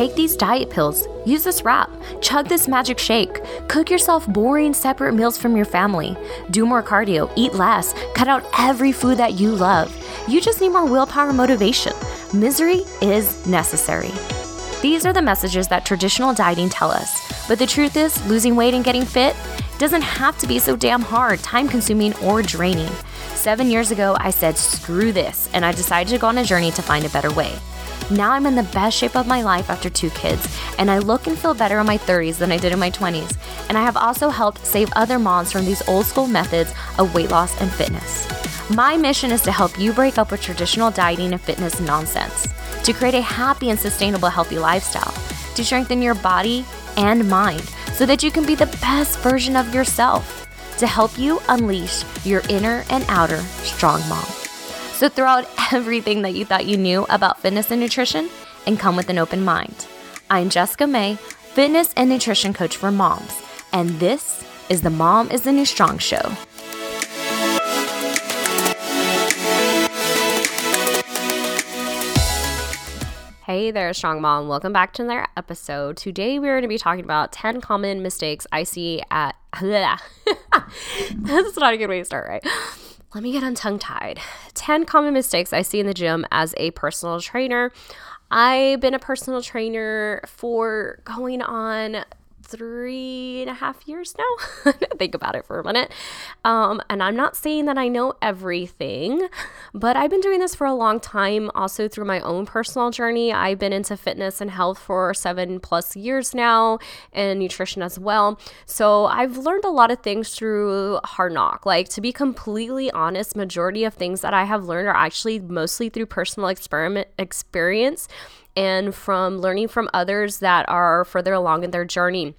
Take these diet pills, use this wrap, chug this magic shake, cook yourself boring separate meals from your family, do more cardio, eat less, cut out every food that you love. You just need more willpower motivation. Misery is necessary. These are the messages that traditional dieting tell us. But the truth is, losing weight and getting fit doesn't have to be so damn hard, time consuming, or draining. Seven years ago, I said, screw this, and I decided to go on a journey to find a better way. Now I'm in the best shape of my life after two kids, and I look and feel better in my 30s than I did in my 20s. And I have also helped save other moms from these old school methods of weight loss and fitness. My mission is to help you break up with traditional dieting and fitness nonsense, to create a happy and sustainable healthy lifestyle, to strengthen your body and mind so that you can be the best version of yourself, to help you unleash your inner and outer strong mom. So throw out everything that you thought you knew about fitness and nutrition and come with an open mind. I'm Jessica May, fitness and nutrition coach for moms, and this is the Mom is the New Strong Show. Hey there, Strong Mom. Welcome back to another episode. Today we're going to be talking about 10 common mistakes I see at. That's not a good way to start, right? Let me get untongue tied. 10 common mistakes I see in the gym as a personal trainer. I've been a personal trainer for going on three and a half years now. Think about it for a minute. Um, and I'm not saying that I know everything, but I've been doing this for a long time, also through my own personal journey. I've been into fitness and health for seven plus years now, and nutrition as well. So I've learned a lot of things through Hard Knock. Like, to be completely honest, majority of things that I have learned are actually mostly through personal experiment experience and from learning from others that are further along in their journey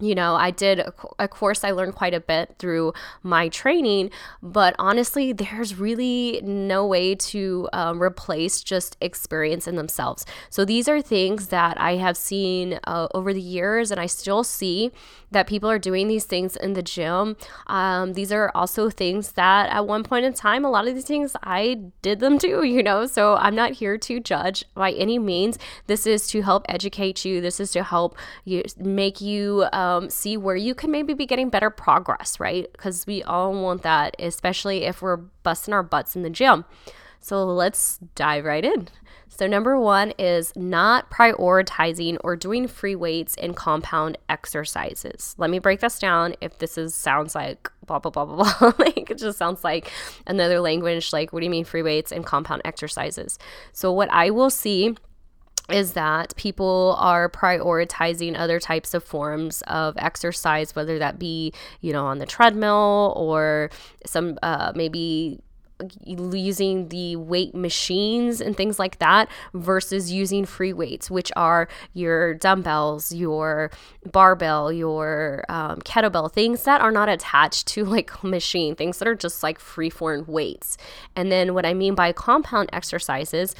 you know, I did a, course, I learned quite a bit through my training, but honestly, there's really no way to um, replace just experience in themselves. So these are things that I have seen uh, over the years, and I still see that people are doing these things in the gym. Um, these are also things that at one point in time, a lot of these things I did them too, you know. So I'm not here to judge by any means. This is to help educate you, this is to help you make you um, Um, see where you can maybe be getting better progress, right? Because we all want that, especially if we're busting our butts in the gym. So let's dive right in. So, number one is not prioritizing or doing free weights and compound exercises. Let me break this down if this is sounds like blah blah blah blah blah. like it just sounds like another language. Like, what do you mean free weights and compound exercises? So, what I will see is that people are prioritizing other types of forms of exercise, whether that be, you know, on the treadmill or some uh, maybe using the weight machines and things like that versus using free weights, which are your dumbbells, your barbell, your um, kettlebell, things that are not attached to like machine, things that are just like free form weights. And then what I mean by compound exercises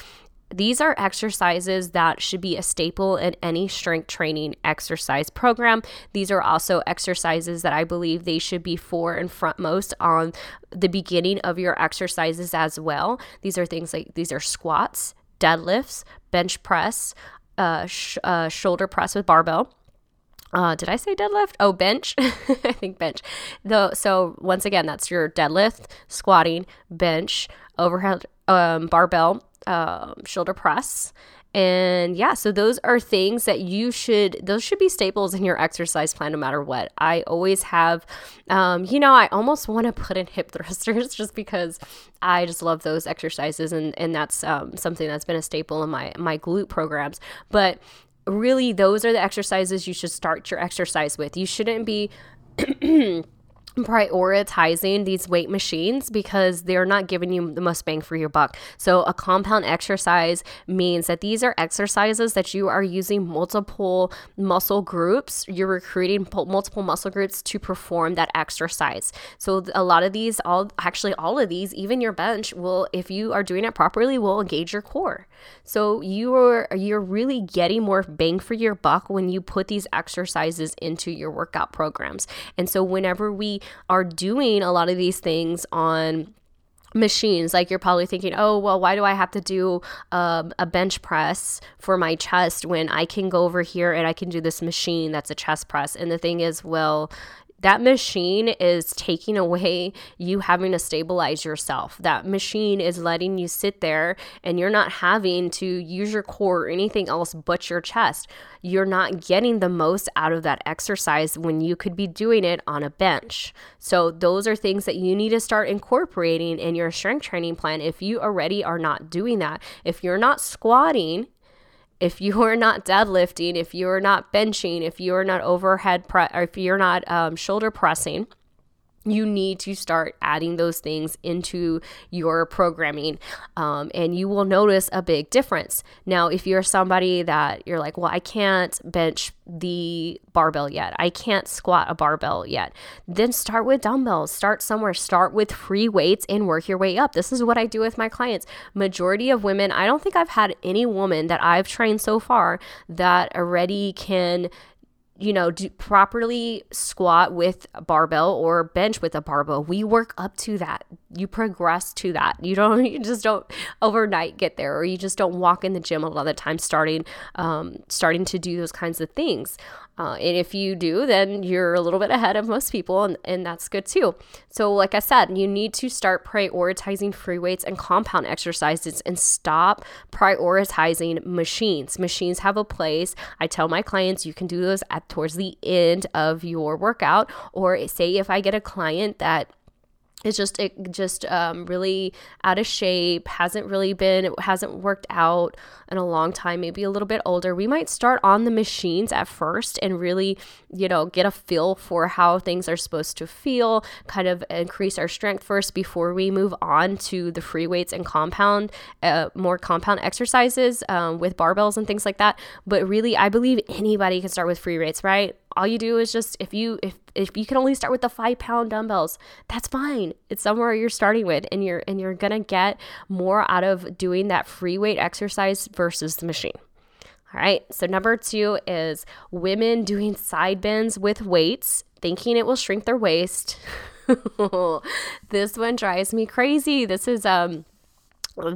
these are exercises that should be a staple in any strength training exercise program. These are also exercises that I believe they should be for and frontmost on the beginning of your exercises as well. These are things like these are squats, deadlifts, bench press, uh, sh- uh, shoulder press with barbell. Uh, did I say deadlift? Oh, bench. I think bench. Though, so once again, that's your deadlift, squatting, bench, overhead um, barbell, um, shoulder press. And yeah, so those are things that you should, those should be staples in your exercise plan no matter what. I always have, um, you know, I almost want to put in hip thrusters just because I just love those exercises. And, and that's um, something that's been a staple in my, my glute programs. But really, those are the exercises you should start your exercise with. You shouldn't be. prioritizing these weight machines because they're not giving you the most bang for your buck. So, a compound exercise means that these are exercises that you are using multiple muscle groups, you're recruiting multiple muscle groups to perform that exercise. So, a lot of these, all actually, all of these, even your bench will, if you are doing it properly, will engage your core. So, you are you're really getting more bang for your buck when you put these exercises into your workout programs. And so, whenever we are doing a lot of these things on machines. Like you're probably thinking oh well why do i have to do um, a bench press for my chest when i can go over here and i can do this machine that's a chest press? And the thing is well that machine is taking away you having to stabilize yourself. That machine is letting you sit there and you're not having to use your core or anything else but your chest. You're not getting the most out of that exercise when you could be doing it on a bench. So, those are things that you need to start incorporating in your strength training plan if you already are not doing that. If you're not squatting, if you are not deadlifting, if you are not benching, if you are not overhead press, or if you're not um, shoulder pressing, you need to start adding those things into your programming um, and you will notice a big difference. Now if you're somebody that you're like well i can't bench the barbell yet. I can't squat a barbell yet then start with dumbbells. Start somewhere. Start with free weights and work your way up. This is what i do with my clients. Majority of women i don't think i've had any woman that i've trained so far that already can you know, do properly squat with a barbell or bench with a barbell. We work up to that. You progress to that. You don't, you just don't overnight get there, or you just don't walk in the gym a lot of the time starting, um, starting to do those kinds of things. Uh, and if you do, then you're a little bit ahead of most people, and, and that's good too. So, like I said, you need to start prioritizing free weights and compound exercises and stop prioritizing machines. Machines have a place. I tell my clients you can do those at towards the end of your workout, or say if I get a client that is just it just um, really out of shape hasn't really been hasn't worked out in a long time maybe a little bit older. We might start on the machines at first and really you know get a feel for how things are supposed to feel kind of increase our strength first before we move on to the free weights and compound uh, more compound exercises um, with barbells and things like that. But really i believe anybody can start with free weights right all you do is just if you if if you can only start with the five pound dumbbells that's fine. It's somewhere you're starting with and you're and you're gonna get more out of doing that free weight exercise versus the machine. All right so number two is women doing side bends with weights thinking it will shrink their waist. This one drives me crazy. This is um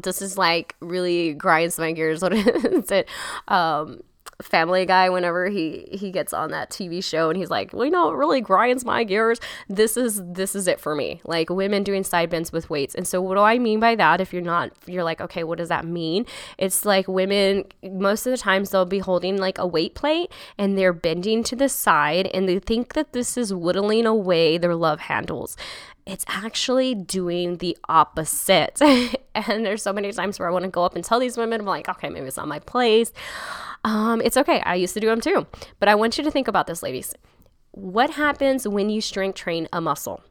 this is like really grinds my gears what is. It um Family Guy whenever he he gets on that TV show and he's like, well, you know, it really grinds my gears. This is this is it for me. Like women doing side bends with weights. And so what do I mean by that? If you're not, you're like, okay, what does that mean? It's like women most of the times they'll be holding like a weight plate and they're bending to the side and they think that this is whittling away their love handles it's actually doing the opposite. and there's so many times where I want to go up and tell these women, I'm like, okay, maybe it's not my place. Um, it's okay. I used to do them too. But I want you to think about this, ladies. What happens when you strength train a muscle?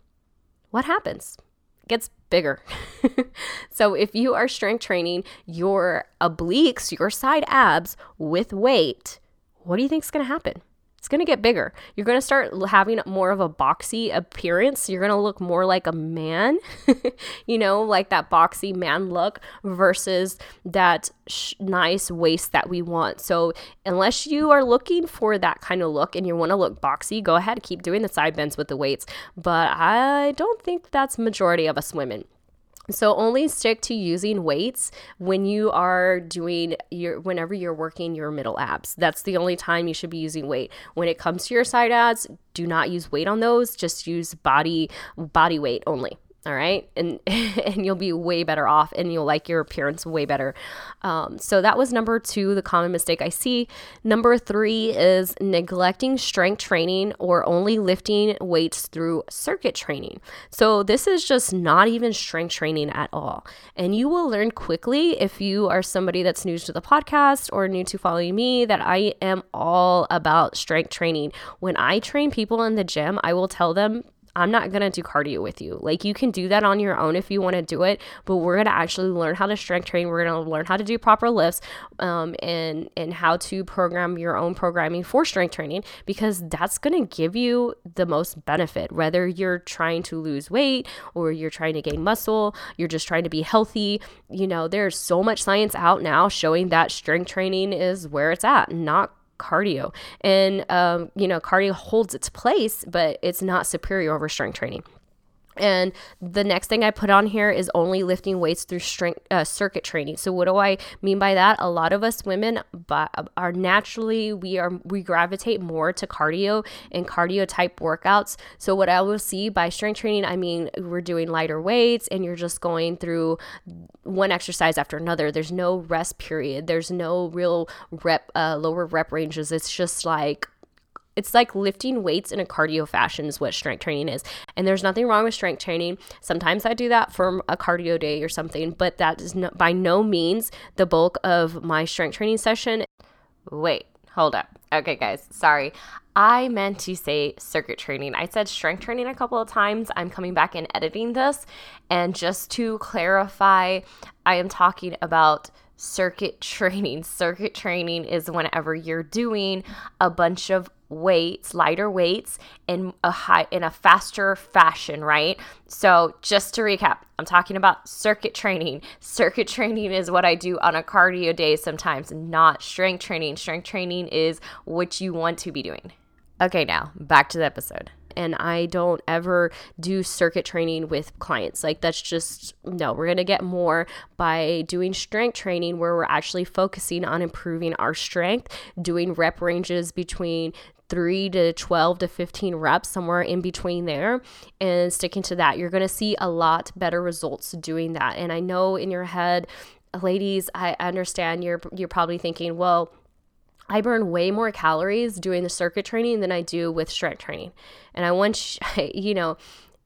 What happens? It gets bigger. so if you are strength training your obliques, your side abs with weight, what do you think is going to happen? It's going to get bigger. You're going to start having more of a boxy appearance. You're going to look more like a man, you know, like that boxy man look versus that sh- nice waist that we want. So, unless you are looking for that kind of look and you want to look boxy, go ahead, keep doing the side bends with the weights. But I don't think that's majority of us women. So only stick to using weights when you are doing your whenever you're working your middle abs. That's the only time you should be using weight. When it comes to your side abs, do not use weight on those. Just use body body weight only all right? And and you'll be way better off and you'll like your appearance way better. Um, so that was number two the common mistake i see. Number three is neglecting strength training or only lifting weights through circuit training. So this is just not even strength training at all. And you will learn quickly if you are somebody that's new to the podcast or new to following me that i am all about strength training. When i train people in the gym i will tell them I'm not going to do cardio with you. Like you can do that on your own if you want to do it, but we're going to actually learn how to strength train. We're going to learn how to do proper lifts um, and, and how to program your own programming for strength training because that's going to give you the most benefit. Whether you're trying to lose weight or you're trying to gain muscle, you're just trying to be healthy. You know, there's so much science out now showing that strength training is where it's at, not cardio. And, um, you know, cardio holds its place, but it's not superior over strength training. And the next thing I put on here is only lifting weights through strength uh, circuit training. So what do I mean by that? A lot of us women are naturally we are we gravitate more to cardio and cardio type workouts. So what I will see by strength training, I mean we're doing lighter weights and you're just going through one exercise after another. There's no rest period. There's no real rep uh, lower rep ranges. It's just like it's like lifting weights in a cardio fashion is what strength training is. And there's nothing wrong with strength training. Sometimes I do that for a cardio day or something, but that is no, by no means the bulk of my strength training session. Wait, hold up. Okay, guys, sorry. I meant to say circuit training. I said strength training a couple of times. I'm coming back and editing this. And just to clarify, I am talking about circuit training. Circuit training is whenever you're doing a bunch of weights, lighter weights in a high in a faster fashion, right? So, just to recap, I'm talking about circuit training. Circuit training is what I do on a cardio day sometimes, not strength training. Strength training is what you want to be doing. Okay, now back to the episode and I don't ever do circuit training with clients. Like, that's just no, we're going to get more by doing strength training where we're actually focusing on improving our strength, doing rep ranges between three to 12 to 15 reps, somewhere in between there, and sticking to that. You're going to see a lot better results doing that. And I know in your head, ladies, I understand you're you're probably thinking, well, I burn way more calories doing the circuit training than I do with strength training. And I want you know,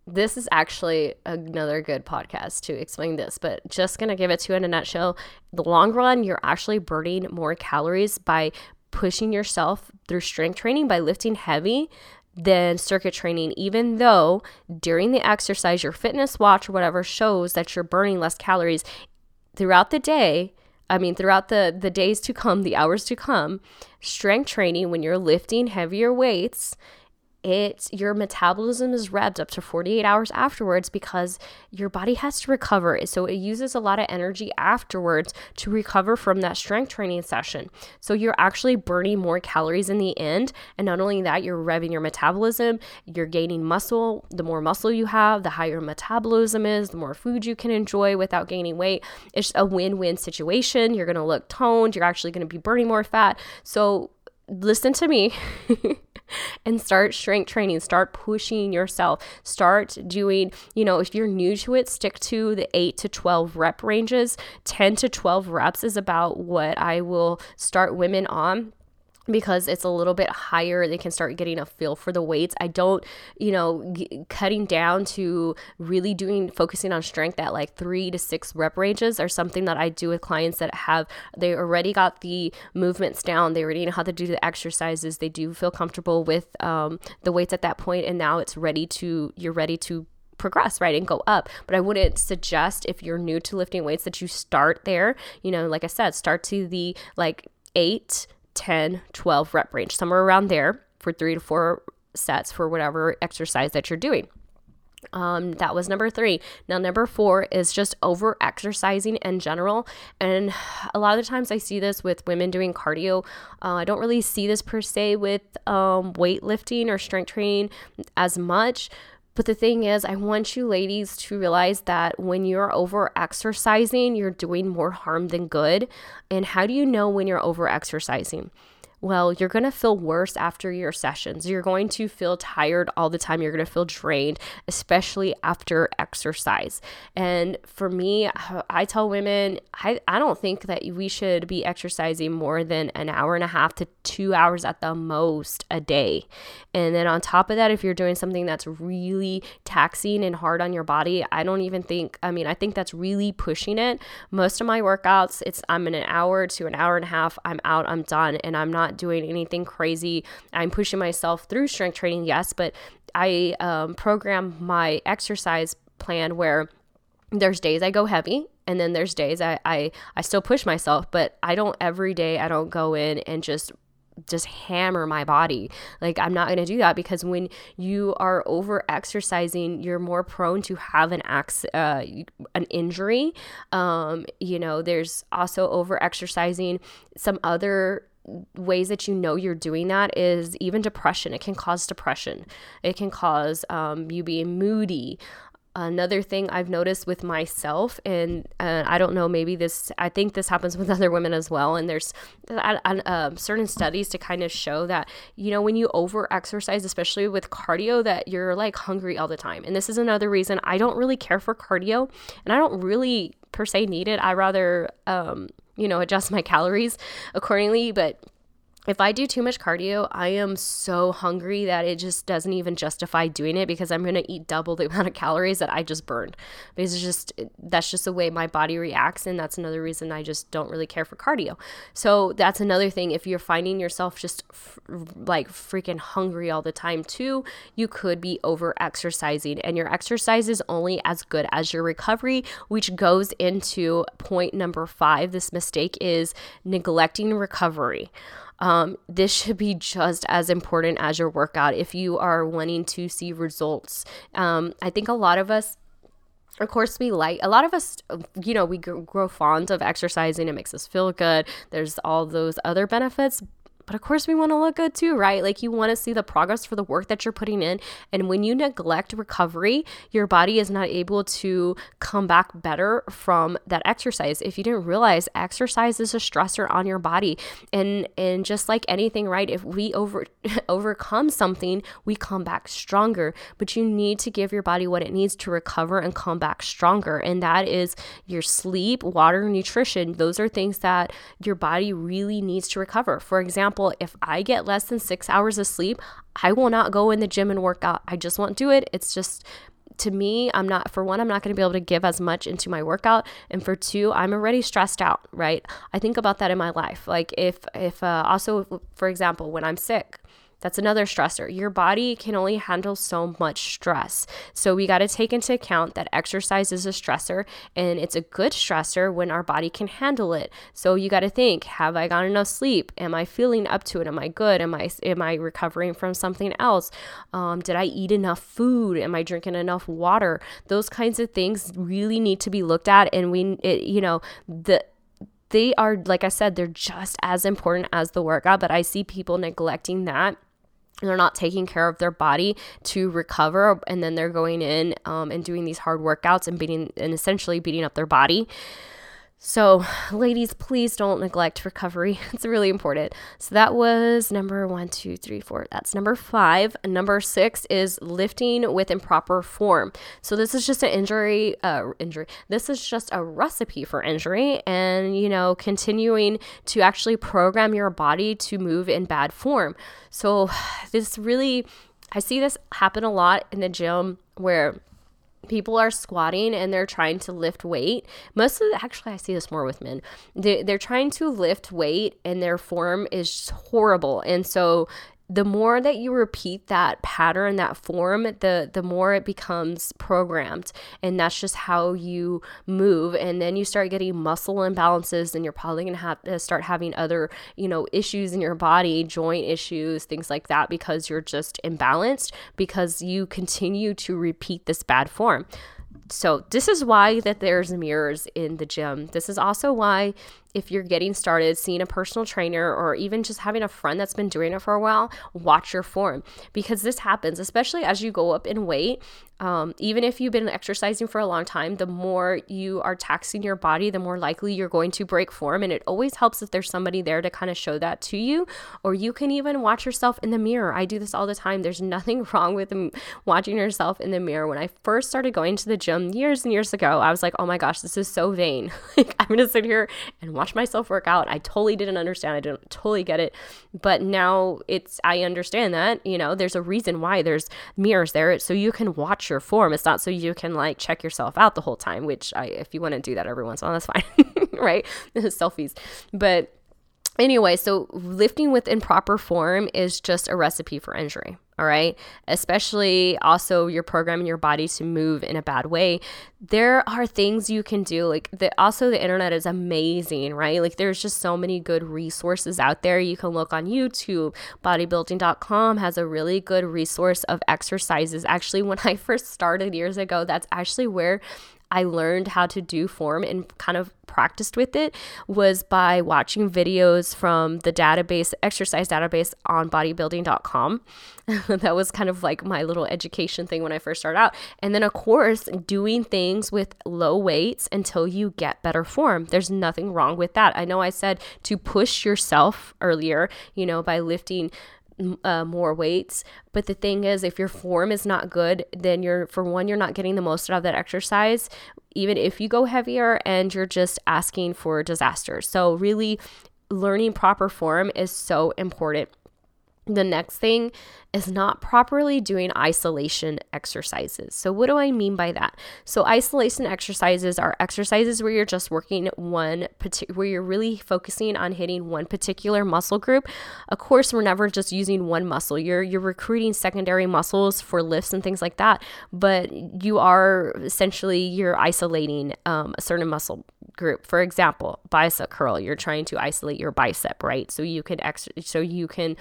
this is actually another good podcast to explain this, but just gonna give it to you in a nutshell. The long run, you're actually burning more calories by pushing yourself through strength training by lifting heavy than circuit training, even though during the exercise, your fitness watch or whatever shows that you're burning less calories throughout the day. I mean, throughout the, the days to come, the hours to come, strength training, when you're lifting heavier weights, it your metabolism is revved up to 48 hours afterwards because your body has to recover. So it uses a lot of energy afterwards to recover from that strength training session. So you're actually burning more calories in the end. And not only that you're revving your metabolism you're gaining muscle. The more muscle you have the higher metabolism is the more food you can enjoy without gaining weight. It's a win-win situation. You're going to look toned. You're actually going to be burning more fat. So listen to me and start strength training start pushing yourself start doing you know if you're new to it stick to the 8 to 12 rep ranges. 10 to 12 reps is about what i will start women on because it's a little bit higher they can start getting a feel for the weights i don't you know g- cutting down to really doing focusing on strength at like three to six rep ranges are something that i do with clients that have they already got the movements down they already know how to do the exercises they do feel comfortable with um, the weights at that point and now it's ready to you're ready to progress, right, and go up. But I wouldn't suggest if you're new to lifting weights that you start there. You know, like I said, start to the like eight 10, 12 rep range, somewhere around there for three to four sets for whatever exercise that you're doing. Um, that was number three. Now, number four is just over exercising in general. And a lot of the times I see this with women doing cardio. Uh, I don't really see this per se with um, weightlifting or strength training as much. But the thing is, I want you ladies to realize that when you're over exercising, you're doing more harm than good. And how do you know when you're over exercising? Well, you're going to feel worse after your sessions. You're going to feel tired all the time. You're going to feel drained, especially after exercise. And for me, I tell women, I, I don't think that we should be exercising more than an hour and a half to two hours at the most a day. And then on top of that, if you're doing something that's really taxing and hard on your body, I don't even think, I mean, I think that's really pushing it. Most of my workouts, it's I'm in an hour to an hour and a half, I'm out, I'm done, and I'm not doing anything crazy. I'm pushing myself through strength training, yes, but I um, program my exercise plan where there's days I go heavy and then there's days I, I I still push myself, but I don't every day I don't go in and just just hammer my body. Like I'm not going to do that because when you are over exercising, you're more prone to have an acc- uh, an injury. Um, you know, there's also over exercising. Some other ways that you know you're doing that is even depression. It can cause depression. It can cause um, you being moody another thing I've noticed with myself, and uh, I don't know, maybe this, I think this happens with other women as well. And there's uh, certain studies to kind of show that, you know, when you over exercise, especially with cardio, that you're like hungry all the time. And this is another reason I don't really care for cardio and I don't really per se need it. I rather, um, you know, adjust my calories accordingly. But if I do too much cardio, I am so hungry that it just doesn't even justify doing it because I'm going to eat double the amount of calories that I just burned. Because it's just, that's just the way my body reacts. And that's another reason I just don't really care for cardio. So that's another thing. If you're finding yourself just f- like freaking hungry all the time, too, you could be over exercising. And your exercise is only as good as your recovery, which goes into point number five. This mistake is neglecting recovery. Um, this should be just as important as your workout if you are wanting to see results. Um, I think a lot of us of course we like a lot of us you know we grow fond of exercising it makes us feel good there's all those other benefits but of course, we want to look good too, right? Like you want to see the progress for the work that you're putting in. And when you neglect recovery, your body is not able to come back better from that exercise. If you didn't realize, exercise is a stressor on your body. And and just like anything, right? If we over overcome something, we come back stronger. But you need to give your body what it needs to recover and come back stronger. And that is your sleep, water, nutrition. Those are things that your body really needs to recover. For example, example, if I get less than six hours of sleep, I will not go in the gym and work out. I just won't do it. It's just to me, I'm not, for one, I'm not going to be able to give as much into my workout. And for two, I'm already stressed out, right? I think about that in my life. Like if, if, uh, also, for example, when I'm sick, that's another stressor. Your body can only handle so much stress. So we got to take into account that exercise is a stressor and it's a good stressor when our body can handle it. So you got to think, have I got enough sleep? Am I feeling up to it? Am I good? Am I am I recovering from something else? Um, did I eat enough food? Am I drinking enough water? Those kinds of things really need to be looked at and we it, you know, the they are like I said, they're just as important as the workout, but I see people neglecting that they're not taking care of their body to recover and then they're going in um, and doing these hard workouts and beating and essentially beating up their body so, ladies, please don't neglect recovery. It's really important. So, that was number one, two, three, four. That's number five. Number six is lifting with improper form. So, this is just an injury, uh, injury. This is just a recipe for injury and, you know, continuing to actually program your body to move in bad form. So, this really, I see this happen a lot in the gym where people are squatting and they're trying to lift weight. Most of the, actually i see this more with men. They, they're trying to lift weight and their form is horrible. And so the more that you repeat that pattern, that form, the the more it becomes programmed. And that's just how you move. And then you start getting muscle imbalances, and you're probably gonna have to start having other, you know, issues in your body, joint issues, things like that, because you're just imbalanced because you continue to repeat this bad form so this is why that there's mirrors in the gym this is also why if you're getting started seeing a personal trainer or even just having a friend that's been doing it for a while watch your form. Because this happens especially as you go up in weight um, even if you've been exercising for a long time, the more you are taxing your body, the more likely you're going to break form. And it always helps if there's somebody there to kind of show that to you, or you can even watch yourself in the mirror. I do this all the time. There's nothing wrong with watching yourself in the mirror. When I first started going to the gym years and years ago, I was like, oh my gosh, this is so vain. like, I'm going to sit here and watch myself work out. I totally didn't understand. I didn't totally get it. But now it's, I understand that, you know, there's a reason why there's mirrors there. So you can watch form. It's not so you can like check yourself out the whole time, which I, if you want to do that every once in a while, that's fine, right? Selfies. But anyway, so lifting with improper form is just a recipe for injury. All right. Especially also you're programming your body to move in a bad way. There are things you can do. Like the also the internet is amazing, right? Like there's just so many good resources out there. You can look on YouTube. Bodybuilding.com has a really good resource of exercises. Actually, when I first started years ago, that's actually where I learned how to do form and kind of practiced with it was by watching videos from the database, exercise database on bodybuilding.com. that was kind of like my little education thing when I first started out. And then, of course, doing things with low weights until you get better form. There's nothing wrong with that. I know I said to push yourself earlier, you know, by lifting uh, more weights. But the thing is, if your form is not good, then you're, for one, you're not getting the most out of that exercise, even if you go heavier, and you're just asking for disaster. So, really, learning proper form is so important. The next thing is not properly doing isolation exercises. So, what do I mean by that? So, isolation exercises are exercises where you're just working one, where you're really focusing on hitting one particular muscle group. Of course, we're never just using one muscle. You're you're recruiting secondary muscles for lifts and things like that, but you are essentially you're isolating um, a certain muscle group. For example, bicep curl. You're trying to isolate your bicep, right? So you can ex- so you can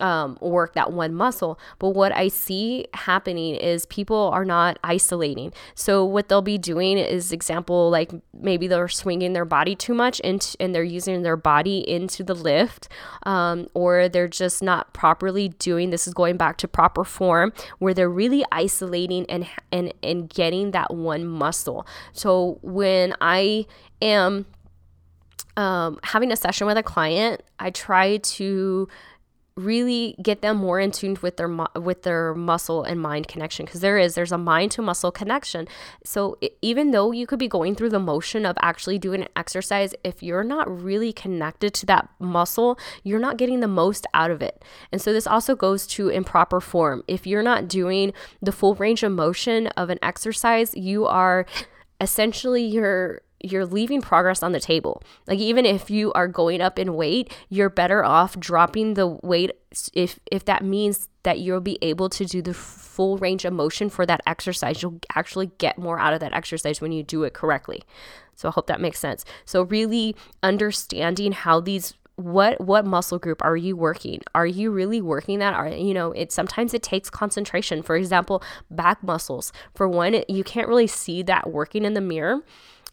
um, work that one muscle. But what I see happening is people are not isolating. So what they'll be doing is, example, like maybe they're swinging their body too much and, and they're using their body into the lift, um, or they're just not properly doing. This is going back to proper form where they're really isolating and and and getting that one muscle. So when I am um, having a session with a client, I try to really get them more in tune with their with their muscle and mind connection because there is there's a mind to muscle connection. So even though you could be going through the motion of actually doing an exercise if you're not really connected to that muscle you're not getting the most out of it. And so this also goes to improper form. If you're not doing the full range of motion of an exercise you are essentially you're you're leaving progress on the table. Like even if you are going up in weight, you're better off dropping the weight if if that means that you'll be able to do the full range of motion for that exercise. You'll actually get more out of that exercise when you do it correctly. So I hope that makes sense. So really understanding how these what what muscle group are you working are you really working that are you know it sometimes it takes concentration for example back muscles for one you can't really see that working in the mirror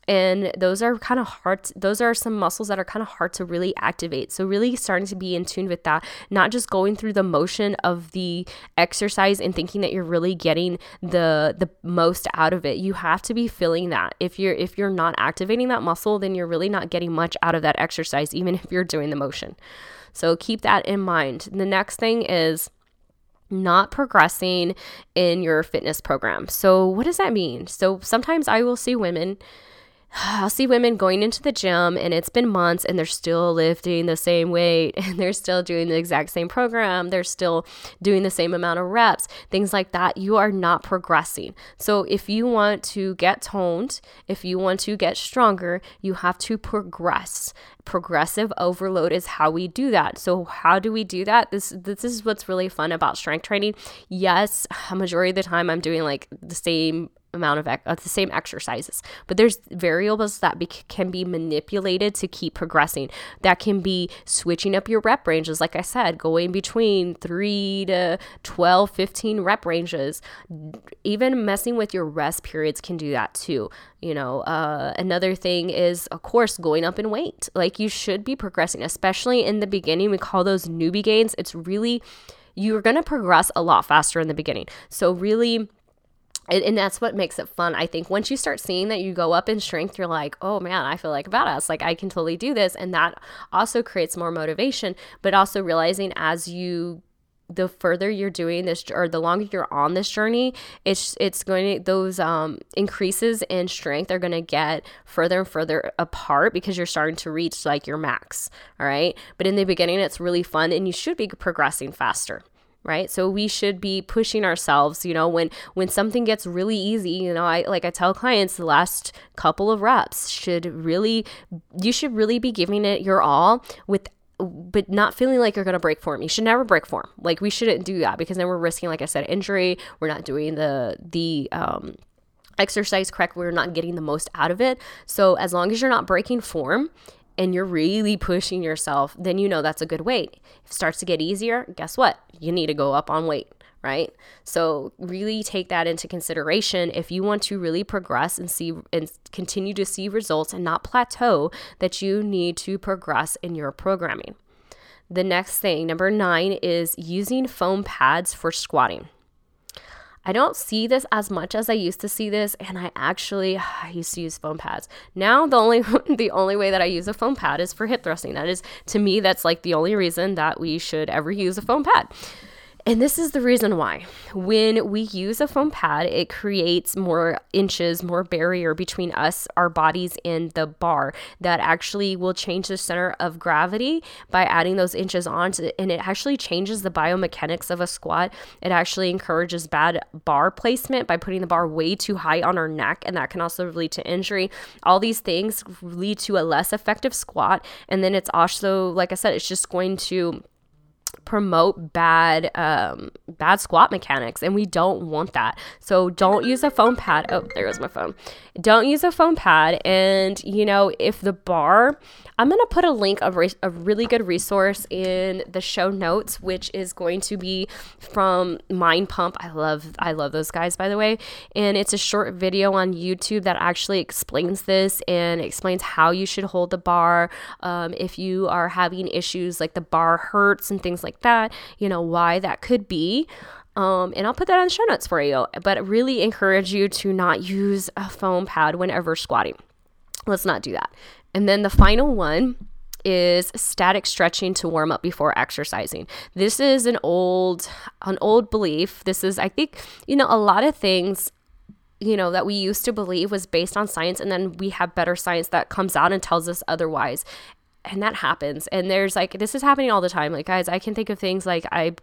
and those are kind of hard those are some muscles that are kind of hard to really activate. So really starting to be in tune with that not just going through the motion of the exercise and thinking that you're really getting the the most out of it. You have to be feeling that. If you're if you're not activating that muscle then you're really not getting much out of that exercise even if you're doing the motion. So keep that in mind. The next thing is not progressing in your fitness program. So, what does that mean? So, sometimes I will see women I'll see women going into the gym and it's been months and they're still lifting the same weight and they're still doing the exact same program. They're still doing the same amount of reps, things like that. You are not progressing. So, if you want to get toned, if you want to get stronger, you have to progress. Progressive overload is how we do that. So, how do we do that? This this is what's really fun about strength training. Yes, a majority of the time I'm doing like the same amount of, of the same exercises. But there's variables that be, can be manipulated to keep progressing. That can be switching up your rep ranges like i said going between 3 to 12 15 rep ranges. Even messing with your rest periods can do that too you know uh, another thing is of course going up in weight. Like you should be progressing especially in the beginning. We call those newbie gains. It's really you're going to progress a lot faster in the beginning. So really and, and, that's what makes it fun. I think once you start seeing that you go up in strength, you're like, oh man, I feel like a badass. Like I can totally do this. And that also creates more motivation, but also realizing as you the further you're doing this or the longer you're on this journey it's it's going to those um increases in strength are going to get further and further apart because you're starting to reach like your max all right but in the beginning it's really fun and you should be progressing faster right so we should be pushing ourselves you know when when something gets really easy you know i like i tell clients the last couple of reps should really you should really be giving it your all with but not feeling like you're going to break form. You should never break form. Like we shouldn't do that because then we're risking like I said injury. We're not doing the the um exercise correct. We're not getting the most out of it. So as long as you're not breaking form and you're really pushing yourself, then you know that's a good weight. If it starts to get easier, guess what? You need to go up on weight, right? So really take that into consideration if you want to really progress and see and continue to see results and not plateau that you need to progress in your programming. The next thing, number 9 is using foam pads for squatting. I don't see this as much as I used to see this, and I actually I used to use foam pads. Now the only the only way that I use a foam pad is for hip thrusting. That is to me that's like the only reason that we should ever use a foam pad. And this is the reason why. When we use a foam pad, it creates more inches, more barrier between us, our bodies, and the bar that actually will change the center of gravity by adding those inches on. And it actually changes the biomechanics of a squat. It actually encourages bad bar placement by putting the bar way too high on our neck, and that can also lead to injury. All these things lead to a less effective squat. And then it's also, like I said, it's just going to promote bad um, bad squat mechanics and we don't want that. So don't use a foam pad. Oh there goes my phone. Don't use a foam pad and you know if the bar i'm going to put a link of re- a really good resource in the show notes which is going to be from mind pump. I love i love those guys by the way. And it's a short video on youtube that actually explains this and explains how you should hold the bar um, if you are having issues like the bar hurts and things like that, you know, why that could be. Um, and I'll put that on the show notes for you. But really encourage you to not use a foam pad whenever squatting. Let's not do that. And then the final one is static stretching to warm up before exercising. This is an old an old belief. This is I think, you know, a lot of things you know that we used to believe was based on science and then we have better science that comes out and tells us otherwise and that happens. And there's like this is happening all the time. Like guys i can think of things like i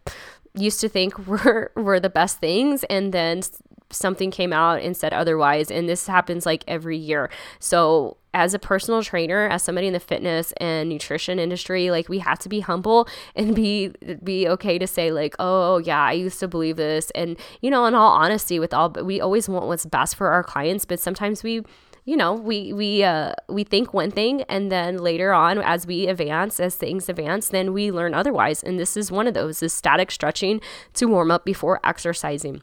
used to think were were the best things and then something came out and said otherwise and this happens like every year. So as a personal trainer as somebody in the fitness and nutrition industry like we have to be humble and be be okay to say like oh yeah i used to believe this. And you know in all honesty with all but we always want what's best for our clients but sometimes we you know we we uh we think one thing and then later on as we advance as things advance then we learn otherwise. And this is one of those is static stretching to warm up before exercising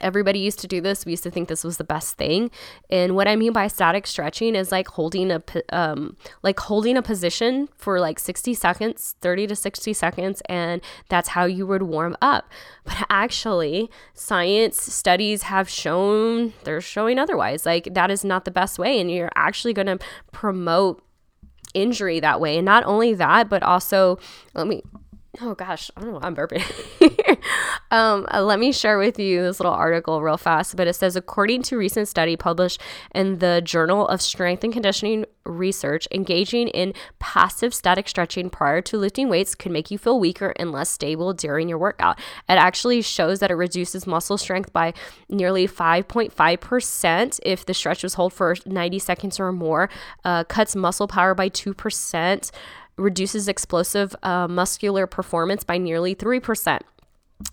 Everybody used to do this. We used to think this was the best thing. And what I mean by static stretching is like holding a um, like holding a position for like 60 seconds, 30 to 60 seconds, and that's how you would warm up. But actually, science studies have shown they're showing otherwise. Like that is not the best way, and you're actually going to promote injury that way. And not only that, but also let me oh gosh, I don't know, I'm burping. um, uh, let me share with you this little article real fast. But it says, according to recent study published in the Journal of Strength and Conditioning Research, engaging in passive static stretching prior to lifting weights can make you feel weaker and less stable during your workout. It actually shows that it reduces muscle strength by nearly 5.5% if the stretch was held for 90 seconds or more, uh, cuts muscle power by 2% reduces explosive uh, muscular performance by nearly 3%.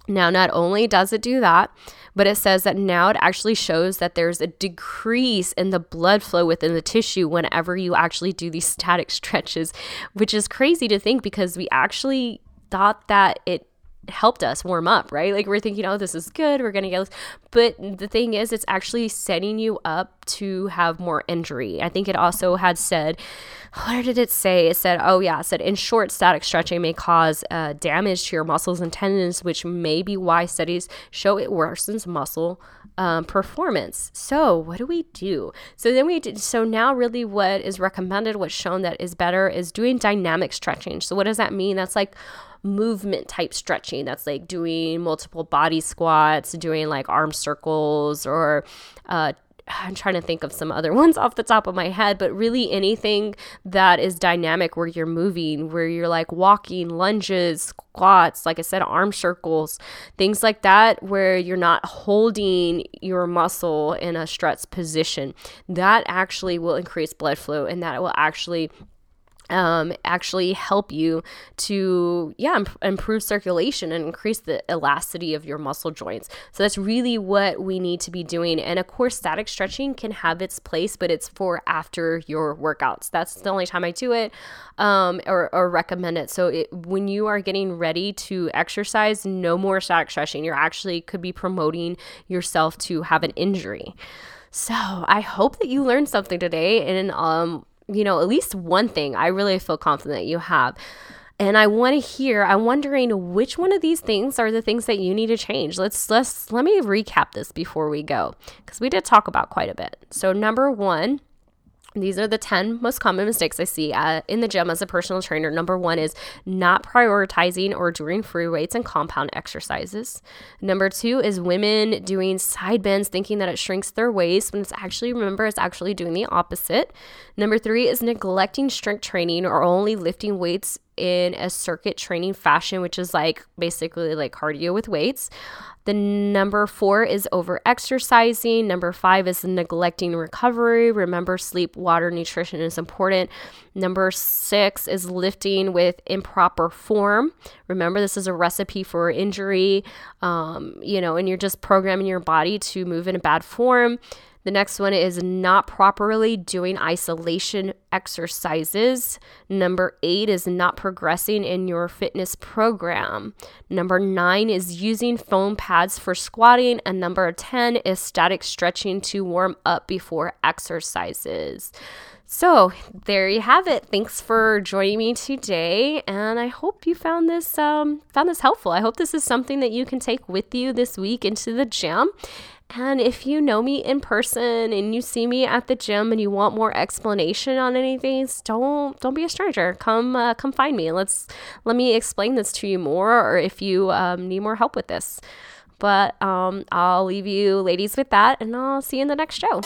Now, not only does it do that, but it says that now it actually shows that there's a decrease in the blood flow within the tissue whenever you actually do these static stretches, which is crazy to think because we actually thought that it helped us warm up, right? Like we're thinking, oh, this is good, we're gonna get this. But the thing is, it's actually setting you up to have more injury. I think it also had said, where did it say? It said, oh, yeah, it said, in short, static stretching may cause uh, damage to your muscles and tendons, which may be why studies show it worsens muscle um, performance. So, what do we do? So, then we did, so now really what is recommended, what's shown that is better is doing dynamic stretching. So, what does that mean? That's like, movement type stretching. That's like doing multiple body squats, doing like arm circles, or uh, I'm trying to think of some other ones off the top of my head, but really anything that is dynamic where you're moving, where you're like walking, lunges, squats, like I said, arm circles, things like that, where you're not holding your muscle in a stretch position. That actually will increase blood flow and that will actually um, actually help you to yeah imp- improve circulation and increase the elasticity of your muscle joints. So that's really what we need to be doing. And of course static stretching can have its place but it's for after your workouts. That's the only time i do it um, or, or recommend it. So it, when you are getting ready to exercise no more static stretching. You're actually could be promoting yourself to have an injury. So I hope that you learned something today and um you know, at least one thing I really feel confident that you have. And I want to hear, I'm wondering which one of these things are the things that you need to change. Let's let's let me recap this before we go because we did talk about quite a bit. So number 1, these are the 10 most common mistakes I see uh, in the gym as a personal trainer. Number one is not prioritizing or doing free weights and compound exercises. Number two is women doing side bends thinking that it shrinks their waist when it's actually, remember, it's actually doing the opposite. Number three is neglecting strength training or only lifting weights in a circuit training fashion, which is like basically like cardio with weights. The number four is over exercising. Number five is neglecting recovery. Remember, sleep, water, nutrition is important. Number six is lifting with improper form. Remember, this is a recipe for injury, um, you know, and you're just programming your body to move in a bad form. The next one is not properly doing isolation exercises. Number eight is not progressing in your fitness program. Number nine is using foam pads for squatting. And number 10 is static stretching to warm up before exercises. So there you have it. Thanks for joining me today, and I hope you found this um, found this helpful. I hope this is something that you can take with you this week into the gym. And if you know me in person and you see me at the gym and you want more explanation on anything, don't don't be a stranger. Come uh, come find me. Let's let me explain this to you more, or if you um, need more help with this. But um, I'll leave you ladies with that, and I'll see you in the next show.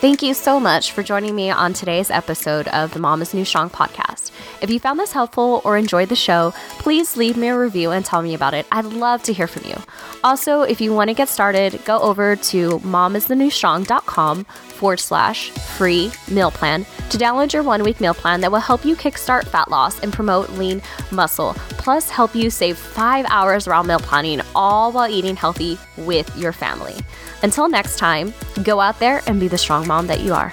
Thank you so much for joining me on today's episode of the Mama's New Strong podcast. If you found this helpful or enjoyed the show, please leave me a review and tell me about it. I'd love to hear from you. Also, if you want to get started, go over to momisthenewstrong.com forward slash free meal plan to download your one week meal plan that will help you kickstart fat loss and promote lean muscle, plus help you save five hours around meal planning, all while eating healthy with your family. Until next time, go out there and be the strong mom that you are.